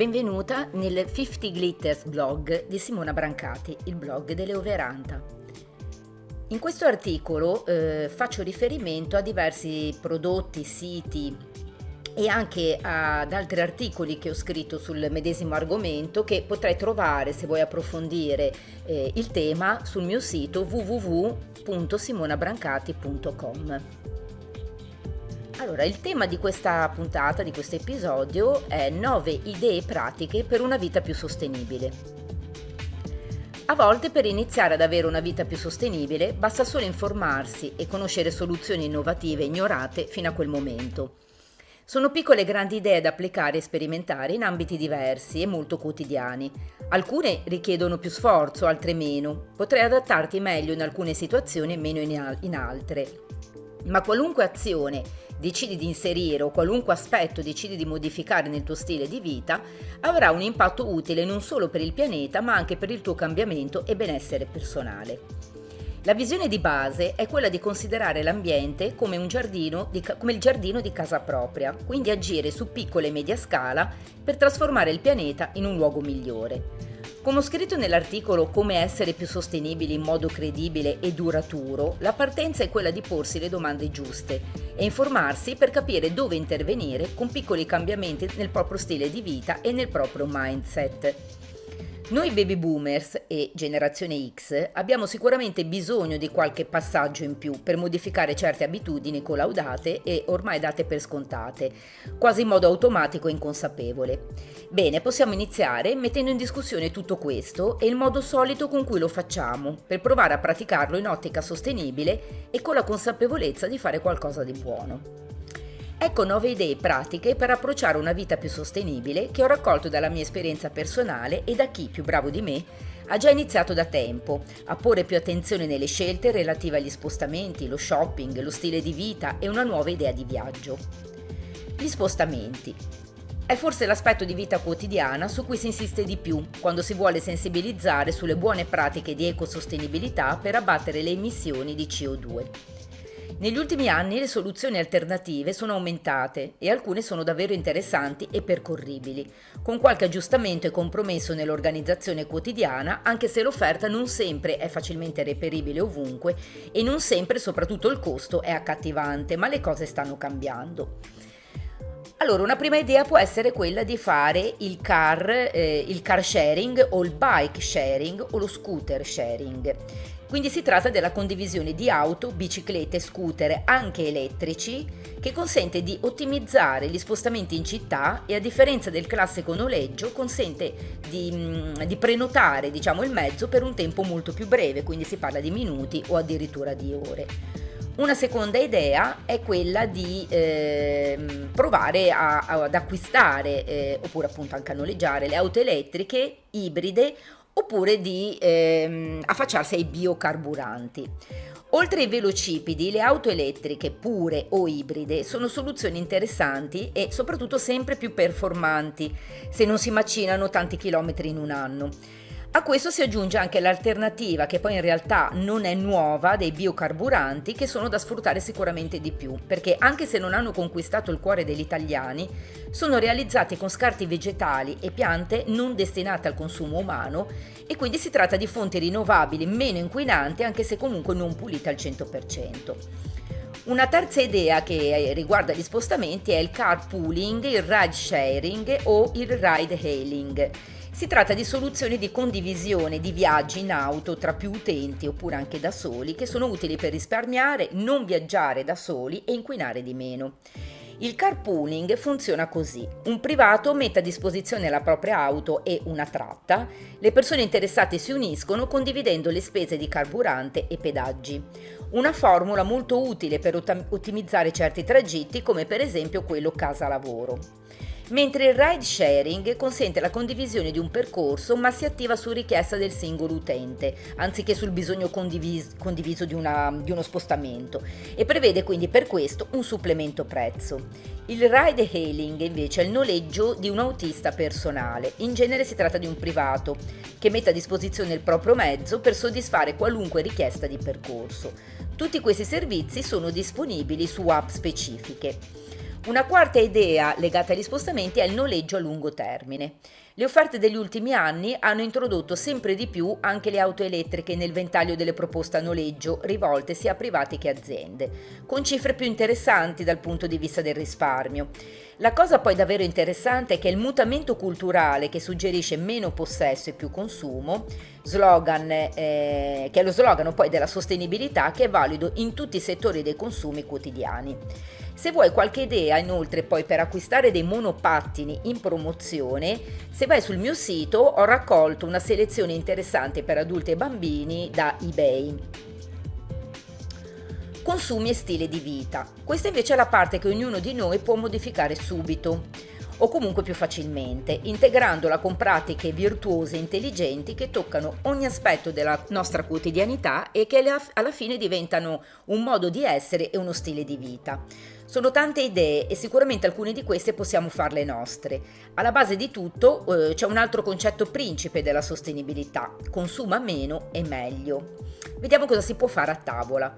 Benvenuta nel 50 Glitters blog di Simona Brancati, il blog delle Overanta. In questo articolo eh, faccio riferimento a diversi prodotti, siti e anche ad altri articoli che ho scritto sul medesimo argomento che potrai trovare se vuoi approfondire eh, il tema sul mio sito www.simonabrancati.com. Allora, il tema di questa puntata, di questo episodio, è 9 idee pratiche per una vita più sostenibile. A volte per iniziare ad avere una vita più sostenibile basta solo informarsi e conoscere soluzioni innovative ignorate fino a quel momento. Sono piccole e grandi idee da applicare e sperimentare in ambiti diversi e molto quotidiani. Alcune richiedono più sforzo, altre meno. Potrai adattarti meglio in alcune situazioni e meno in, altre. Ma qualunque azione decidi di inserire o qualunque aspetto decidi di modificare nel tuo stile di vita, avrà un impatto utile non solo per il pianeta ma anche per il tuo cambiamento e benessere personale. La visione di base è quella di considerare l'ambiente come, di, come, il giardino di casa propria, quindi agire su piccola e media scala per trasformare il pianeta in un luogo migliore. Come ho scritto nell'articolo Come essere più sostenibili in modo credibile e duraturo, la partenza è quella di porsi le domande giuste e informarsi per capire dove intervenire con piccoli cambiamenti nel proprio stile di vita e nel proprio mindset. Noi baby boomers e generazione X abbiamo sicuramente bisogno di qualche passaggio in più per modificare certe abitudini collaudate e ormai date per scontate, quasi in modo automatico e inconsapevole. Bene, possiamo iniziare mettendo in discussione tutto questo e il modo solito con cui lo facciamo, per provare a praticarlo in ottica sostenibile e con la consapevolezza di fare qualcosa di buono. Ecco nove idee pratiche per approcciare una vita più sostenibile che ho raccolto dalla mia esperienza personale e da chi, più bravo di me, ha già iniziato da tempo a porre più attenzione nelle scelte relative agli spostamenti, lo shopping, lo stile di vita e una nuova idea di viaggio. Gli spostamenti. È forse l'aspetto di vita quotidiana su cui si insiste di più quando si vuole sensibilizzare sulle buone pratiche di ecosostenibilità per abbattere le emissioni di CO2. Negli ultimi anni le soluzioni alternative sono aumentate e alcune sono davvero interessanti e percorribili, con qualche aggiustamento e compromesso nell'organizzazione quotidiana, anche se l'offerta non sempre è facilmente reperibile ovunque e non sempre soprattutto il costo è accattivante, ma le cose stanno cambiando. Allora, una prima idea può essere quella di fare il car, eh, il car sharing o il bike sharing o lo scooter sharing. Quindi si tratta della condivisione di auto, biciclette scooter anche elettrici che consente di ottimizzare gli spostamenti in città e a differenza del classico noleggio consente di, mm, di prenotare diciamo, il mezzo per un tempo molto più breve, quindi si parla di minuti o addirittura di ore. Una seconda idea è quella di eh, provare a, ad acquistare eh, oppure appunto anche a noleggiare le auto elettriche ibride oppure di ehm, affacciarsi ai biocarburanti. Oltre ai velocipedi, le auto elettriche pure o ibride sono soluzioni interessanti e soprattutto sempre più performanti se non si macinano tanti chilometri in un anno. A questo si aggiunge anche l'alternativa, che poi in realtà non è nuova, dei biocarburanti, che sono da sfruttare sicuramente di più, perché anche se non hanno conquistato il cuore degli italiani, sono realizzati con scarti vegetali e piante non destinate al consumo umano e quindi si tratta di fonti rinnovabili meno inquinanti, anche se comunque non pulite al 100%. Una terza idea che riguarda gli spostamenti è il carpooling, il ride sharing o il ride hailing si tratta di soluzioni di condivisione di viaggi in auto tra più utenti oppure anche da soli che sono utili per risparmiare, non viaggiare da soli e inquinare di meno. Il carpooling funziona così. Un privato mette a disposizione la propria auto e una tratta. Le persone interessate si uniscono condividendo le spese di carburante e pedaggi. Una formula molto utile per ottimizzare certi tragitti come per esempio quello casa-lavoro mentre il ride sharing consente la condivisione di un percorso ma si attiva su richiesta del singolo utente, anziché sul bisogno condiviso, condiviso di, una, di uno spostamento e prevede quindi per questo un supplemento prezzo. Il ride hailing invece è il noleggio di un autista personale, in genere si tratta di un privato, che mette a disposizione il proprio mezzo per soddisfare qualunque richiesta di percorso. Tutti questi servizi sono disponibili su app specifiche. Una quarta idea legata agli spostamenti è il noleggio a lungo termine. Le offerte degli ultimi anni hanno introdotto sempre di più anche le auto elettriche nel ventaglio delle proposte a noleggio rivolte sia a privati che aziende, con cifre più interessanti dal punto di vista del risparmio. La cosa poi davvero interessante è che il mutamento culturale che suggerisce meno possesso e più consumo, slogan, eh, che è lo slogan poi della sostenibilità che è valido in tutti i settori dei consumi quotidiani. Se vuoi qualche idea inoltre poi per acquistare dei monopattini in promozione, se vai sul mio sito ho raccolto una selezione interessante per adulti e bambini da eBay. Consumi e stile di vita. Questa invece è la parte che ognuno di noi può modificare subito o comunque più facilmente, integrandola con pratiche virtuose e intelligenti che toccano ogni aspetto della nostra quotidianità e che alla fine diventano un modo di essere e uno stile di vita. Sono tante idee e sicuramente alcune di queste possiamo farle nostre. Alla base di tutto eh, c'è un altro concetto principe della sostenibilità, consuma meno e meglio. Vediamo cosa si può fare a tavola.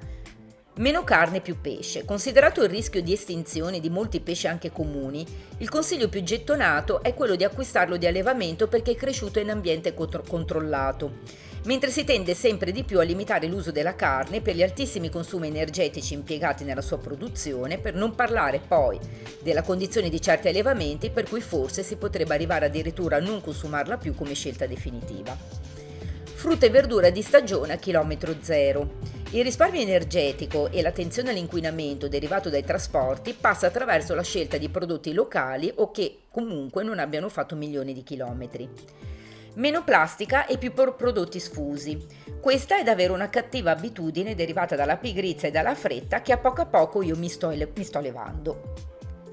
Meno carne più pesce. Considerato il rischio di estinzione di molti pesci anche comuni, il consiglio più gettonato è quello di acquistarlo di allevamento perché è cresciuto in ambiente contro- controllato, mentre si tende sempre di più a limitare l'uso della carne per gli altissimi consumi energetici impiegati nella sua produzione, per non parlare poi della condizione di certi allevamenti per cui forse si potrebbe arrivare addirittura a non consumarla più come scelta definitiva. Frutta e verdura di stagione a chilometro zero. Il risparmio energetico e l'attenzione all'inquinamento derivato dai trasporti passa attraverso la scelta di prodotti locali o che comunque non abbiano fatto milioni di chilometri. Meno plastica e più prodotti sfusi. Questa è davvero una cattiva abitudine derivata dalla pigrizia e dalla fretta che a poco a poco io mi sto, mi sto levando.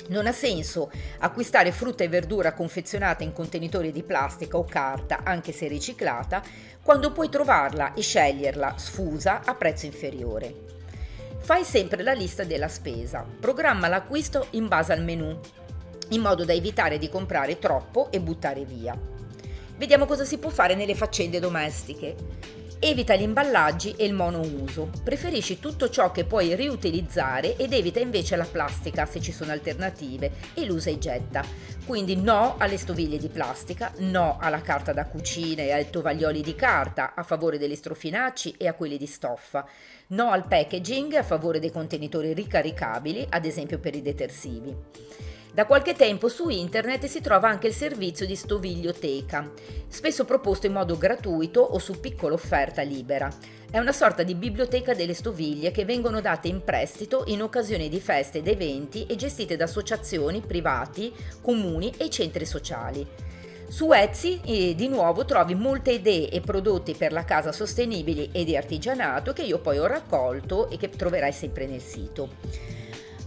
Non ha senso acquistare frutta e verdura confezionata in contenitori di plastica o carta, anche se riciclata, quando puoi trovarla e sceglierla sfusa a prezzo inferiore. Fai sempre la lista della spesa, programma l'acquisto in base al menu, in modo da evitare di comprare troppo e buttare via. Vediamo cosa si può fare nelle faccende domestiche. Evita gli imballaggi e il monouso. Preferisci tutto ciò che puoi riutilizzare ed evita invece la plastica se ci sono alternative e l'usa e getta. Quindi no alle stoviglie di plastica, no alla carta da cucina e ai tovaglioli di carta a favore degli strofinacci e a quelli di stoffa. No al packaging a favore dei contenitori ricaricabili, ad esempio per i detersivi. Da qualche tempo su internet si trova anche il servizio di stoviglioteca, spesso proposto in modo gratuito o su piccola offerta libera. È una sorta di biblioteca delle stoviglie che vengono date in prestito in occasione di feste ed eventi e gestite da associazioni, privati, comuni e centri sociali. Su Etsy eh, di nuovo trovi molte idee e prodotti per la casa sostenibili e di artigianato che io poi ho raccolto e che troverai sempre nel sito.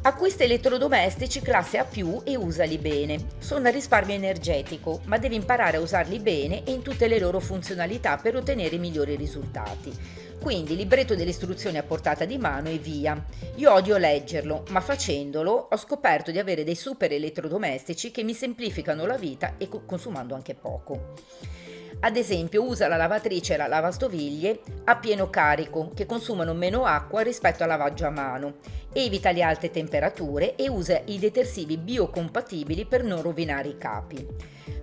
Acquista elettrodomestici classe A+, e usali bene. Sono a risparmio energetico, ma devi imparare a usarli bene e in tutte le loro funzionalità per ottenere migliori risultati. Quindi libretto delle istruzioni a portata di mano e via. Io odio leggerlo, ma facendolo ho scoperto di avere dei super elettrodomestici che mi semplificano la vita e consumando anche poco. Ad esempio usa la lavatrice e la lavastoviglie a pieno carico che consumano meno acqua rispetto al lavaggio a mano, evita le alte temperature e usa i detersivi biocompatibili per non rovinare i capi.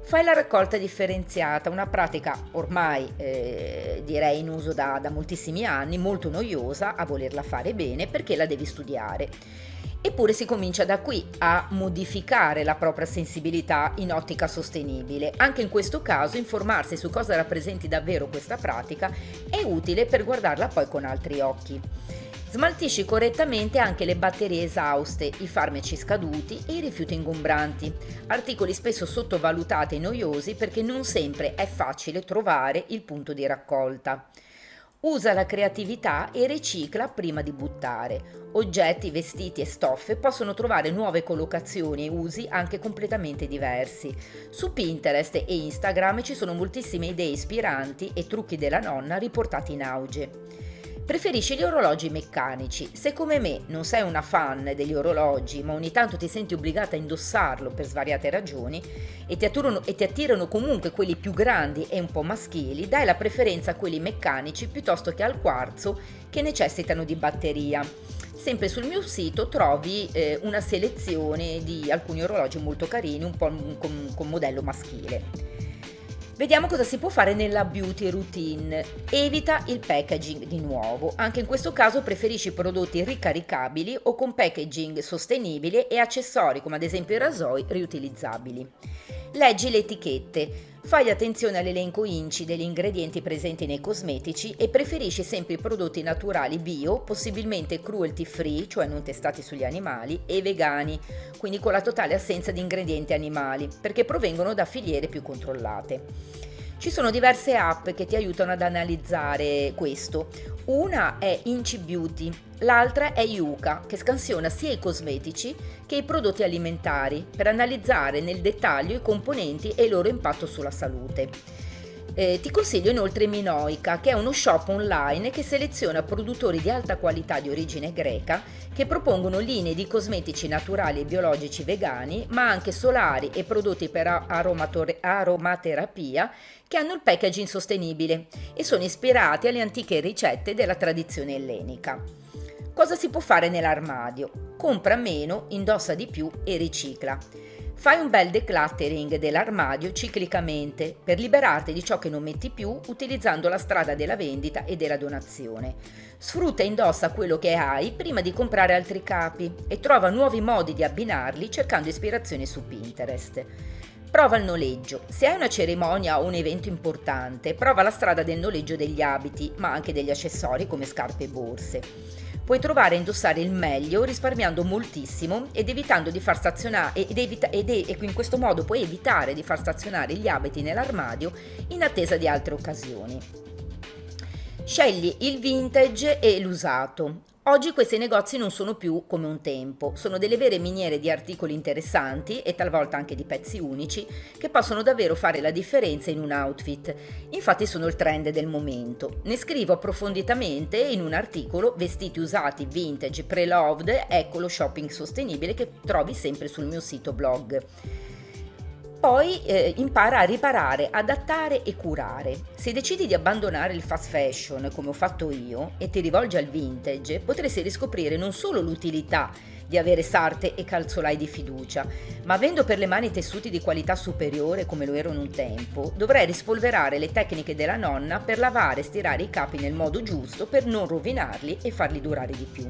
Fai la raccolta differenziata, una pratica ormai eh, direi in uso da, da moltissimi anni, molto noiosa a volerla fare bene perché la devi studiare. Eppure si comincia da qui a modificare la propria sensibilità in ottica sostenibile. Anche in questo caso informarsi su cosa rappresenti davvero questa pratica è utile per guardarla poi con altri occhi. Smaltisci correttamente anche le batterie esauste, i farmaci scaduti e i rifiuti ingombranti, articoli spesso sottovalutati e noiosi perché non sempre è facile trovare il punto di raccolta. Usa la creatività e ricicla prima di buttare. Oggetti, vestiti e stoffe possono trovare nuove collocazioni e usi anche completamente diversi. Su Pinterest e Instagram ci sono moltissime idee ispiranti e trucchi della nonna riportati in auge. Preferisci gli orologi meccanici. Se come me non sei una fan degli orologi, ma ogni tanto ti senti obbligata a indossarlo per svariate ragioni e ti, atturano, e ti attirano comunque quelli più grandi e un po' maschili, dai la preferenza a quelli meccanici piuttosto che al quarzo che necessitano di batteria. sempre sul mio sito trovi eh, una selezione di alcuni orologi molto carini, un po' con, con modello maschile. Vediamo cosa si può fare nella beauty routine. Evita il packaging di nuovo. Anche in questo caso preferisci prodotti ricaricabili o con packaging sostenibile e accessori come ad esempio i rasoi riutilizzabili. Leggi le etichette. Fai attenzione all'elenco INCI degli ingredienti presenti nei cosmetici e preferisci sempre i prodotti naturali bio, possibilmente cruelty free, cioè non testati sugli animali, e vegani, quindi con la totale assenza di ingredienti animali, perché provengono da filiere più controllate. Ci sono diverse app che ti aiutano ad analizzare questo. Una è Inci Beauty, l'altra è Yuka, che scansiona sia i cosmetici che i prodotti alimentari per analizzare nel dettaglio i componenti e il loro impatto sulla salute. Eh, ti consiglio inoltre Minoica, che è uno shop online che seleziona produttori di alta qualità di origine greca che propongono linee di cosmetici naturali e biologici vegani, ma anche solari e prodotti per aromaterapia che hanno il packaging sostenibile e sono ispirati alle antiche ricette della tradizione ellenica. Cosa si può fare nell'armadio? Compra meno, indossa di più e ricicla. Fai un bel decluttering dell'armadio ciclicamente per liberarti di ciò che non metti più utilizzando la strada della vendita e della donazione. Sfrutta e indossa quello che hai prima di comprare altri capi e trova nuovi modi di abbinarli cercando ispirazione su Pinterest. Prova il noleggio. Se hai una cerimonia o un evento importante, prova la strada del noleggio degli abiti, ma anche degli accessori come scarpe e borse puoi trovare a indossare il meglio risparmiando moltissimo ed evitando di far stazionare ed, evita, ed, e in questo modo puoi evitare di far stazionare gli abiti nell'armadio in attesa di altre occasioni. Scegli il vintage e l'usato. Oggi questi negozi non sono più come un tempo, sono delle vere miniere di articoli interessanti e talvolta anche di pezzi unici che possono davvero fare la differenza in un outfit. Infatti sono il trend del momento. Ne scrivo approfonditamente in un articolo Vestiti usati vintage pre-loved, ecco lo shopping sostenibile che trovi sempre sul mio sito blog. Poi eh, impara a riparare, adattare e curare. Se decidi di abbandonare il fast fashion come ho fatto io e ti rivolgi al vintage, potresti riscoprire non solo l'utilità di avere sarte e calzolai di fiducia, ma avendo per le mani tessuti di qualità superiore come lo erano un tempo, dovrai rispolverare le tecniche della nonna per lavare e stirare i capi nel modo giusto per non rovinarli e farli durare di più.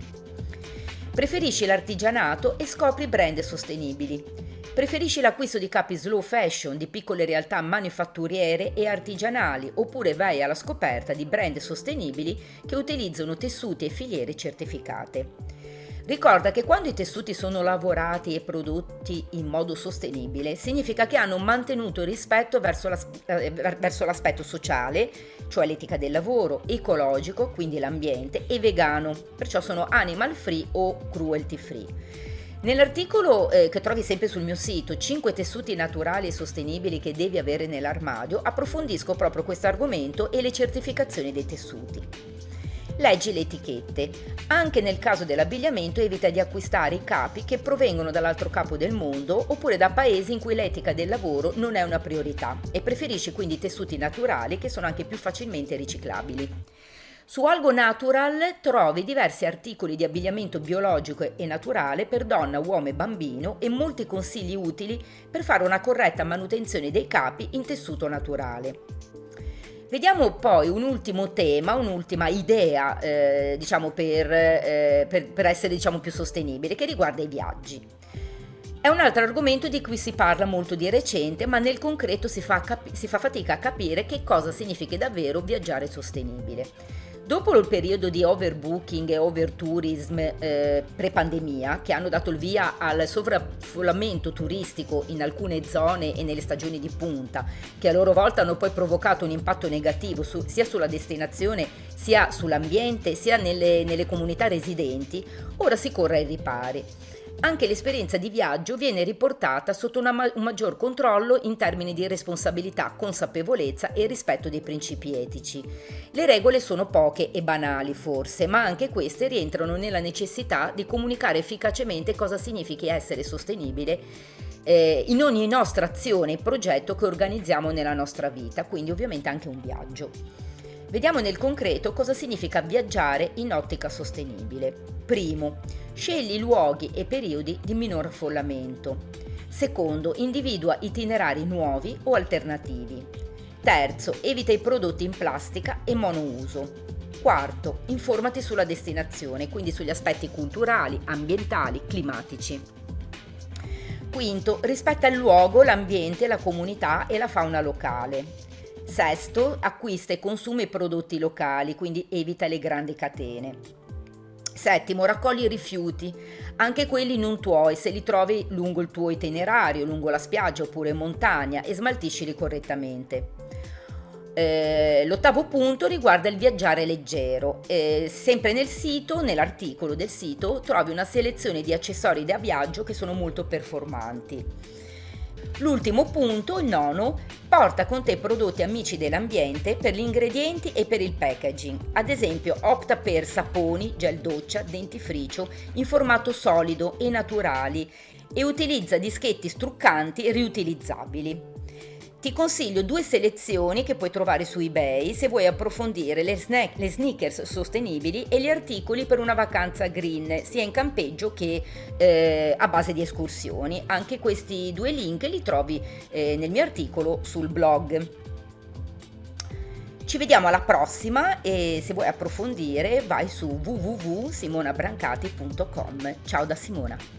Preferisci l'artigianato e scopri brand sostenibili. Preferisci l'acquisto di capi slow fashion di piccole realtà manifatturiere e artigianali oppure vai alla scoperta di brand sostenibili che utilizzano tessuti e filiere certificate. Ricorda che quando i tessuti sono lavorati e prodotti in modo sostenibile, significa che hanno mantenuto rispetto verso, l'as- eh, verso l'aspetto sociale, cioè l'etica del lavoro, ecologico, quindi l'ambiente, e vegano, perciò sono animal free o cruelty free. Nell'articolo eh, che trovi sempre sul mio sito 5 tessuti naturali e sostenibili che devi avere nell'armadio approfondisco proprio questo argomento e le certificazioni dei tessuti. Leggi le etichette. Anche nel caso dell'abbigliamento evita di acquistare i capi che provengono dall'altro capo del mondo oppure da paesi in cui l'etica del lavoro non è una priorità e preferisci quindi tessuti naturali che sono anche più facilmente riciclabili. Su Algo Natural trovi diversi articoli di abbigliamento biologico e naturale per donna, uomo e bambino e molti consigli utili per fare una corretta manutenzione dei capi in tessuto naturale. Vediamo poi un ultimo tema, un'ultima idea, eh, diciamo, per, eh, per, per essere diciamo, più sostenibile, che riguarda i viaggi. È un altro argomento di cui si parla molto di recente, ma nel concreto si fa, capi- si fa fatica a capire che cosa significhi davvero viaggiare sostenibile. Dopo il periodo di overbooking e overtourism eh, pre-pandemia, che hanno dato il via al sovraffollamento turistico in alcune zone e nelle stagioni di punta, che a loro volta hanno poi provocato un impatto negativo su, sia sulla destinazione, sia sull'ambiente, sia nelle, nelle comunità residenti, ora si corre ai ripari anche l'esperienza di viaggio viene riportata sotto ma- un maggior controllo in termini di responsabilità, consapevolezza e rispetto dei principi etici. Le regole sono poche e banali forse, ma anche queste rientrano nella necessità di comunicare efficacemente cosa significhi essere sostenibile eh, in ogni nostra azione e progetto che organizziamo nella nostra vita, quindi ovviamente anche un viaggio. Vediamo nel concreto cosa significa viaggiare in ottica sostenibile. Primo, scegli luoghi e periodi di minor affollamento. Secondo, individua itinerari nuovi o alternativi. Terzo, evita i prodotti in plastica e monouso. Quarto, informati sulla destinazione, quindi sugli aspetti culturali, ambientali, climatici. Quinto, rispetta il luogo, l'ambiente, la comunità e la fauna locale. Sesto, acquista e consuma i prodotti locali, quindi evita le grandi catene. Settimo, raccogli i rifiuti, anche quelli non tuoi, se li trovi lungo il tuo itinerario, lungo la spiaggia oppure in montagna e smaltiscili correttamente. Eh, l'ottavo punto riguarda il viaggiare leggero. Eh, sempre nel sito, nell'articolo del sito, trovi una selezione di accessori da viaggio che sono molto performanti. L'ultimo punto, il nono, porta con te prodotti amici dell'ambiente per gli ingredienti e per il packaging. Ad esempio, opta per saponi, gel doccia, dentifricio in formato solido e naturali e utilizza dischetti struccanti riutilizzabili. Ti consiglio due selezioni che puoi trovare su eBay se vuoi approfondire le, snack, le, sneakers sostenibili e gli articoli per una vacanza green, sia in campeggio che eh, a base di escursioni. Anche questi due link li trovi eh, nel mio articolo sul blog. Ci vediamo alla prossima e se vuoi approfondire vai su www.simonabrancati.com. Ciao da Simona.